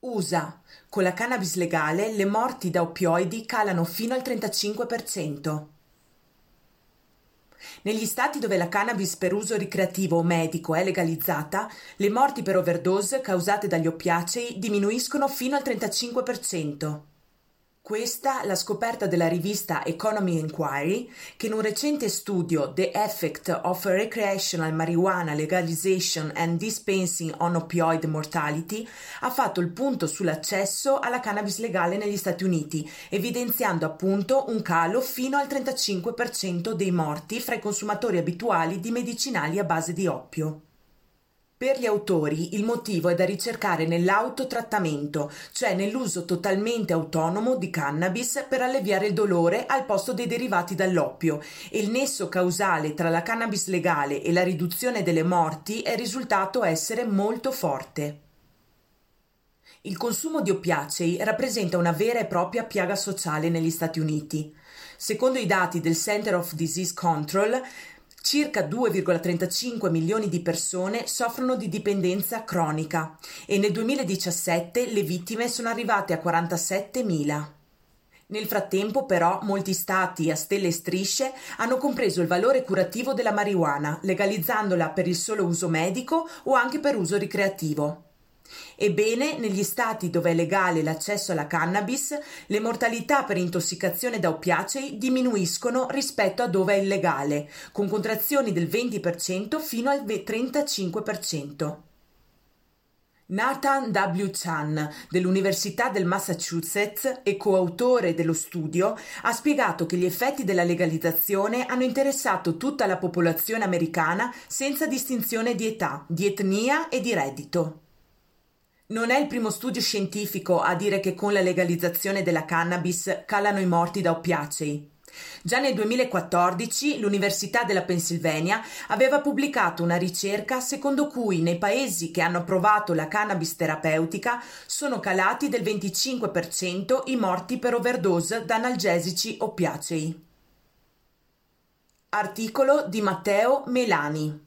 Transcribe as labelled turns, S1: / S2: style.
S1: USA. Con la cannabis legale le morti da oppioidi calano fino al 35%. Negli stati dove la cannabis per uso ricreativo o medico è legalizzata, le morti per overdose causate dagli oppiacei diminuiscono fino al 35%. Questa la scoperta della rivista Economy Inquiry, che in un recente studio The Effect of Recreational Marijuana Legalization and Dispensing on Opioid Mortality ha fatto il punto sull'accesso alla cannabis legale negli Stati Uniti, evidenziando appunto un calo fino al 35% dei morti fra i consumatori abituali di medicinali a base di oppio. Per gli autori il motivo è da ricercare nell'autotrattamento, cioè nell'uso totalmente autonomo di cannabis per alleviare il dolore al posto dei derivati dall'oppio e il nesso causale tra la cannabis legale e la riduzione delle morti è risultato essere molto forte. Il consumo di oppiacei rappresenta una vera e propria piaga sociale negli Stati Uniti. Secondo i dati del Center of Disease Control, Circa 2,35 milioni di persone soffrono di dipendenza cronica e nel 2017 le vittime sono arrivate a 47.000. Nel frattempo, però, molti stati a stelle e strisce hanno compreso il valore curativo della marijuana, legalizzandola per il solo uso medico o anche per uso ricreativo. Ebbene, negli stati dove è legale l'accesso alla cannabis, le mortalità per intossicazione da oppiacei diminuiscono rispetto a dove è illegale, con contrazioni del 20% fino al 35%. Nathan W. Chan dell'Università del Massachusetts e coautore dello studio ha spiegato che gli effetti della legalizzazione hanno interessato tutta la popolazione americana senza distinzione di età, di etnia e di reddito. Non è il primo studio scientifico a dire che con la legalizzazione della cannabis calano i morti da oppiacei. Già nel 2014 l'Università della Pennsylvania aveva pubblicato una ricerca secondo cui nei paesi che hanno approvato la cannabis terapeutica sono calati del 25% i morti per overdose da analgesici oppiacei. Articolo di Matteo Melani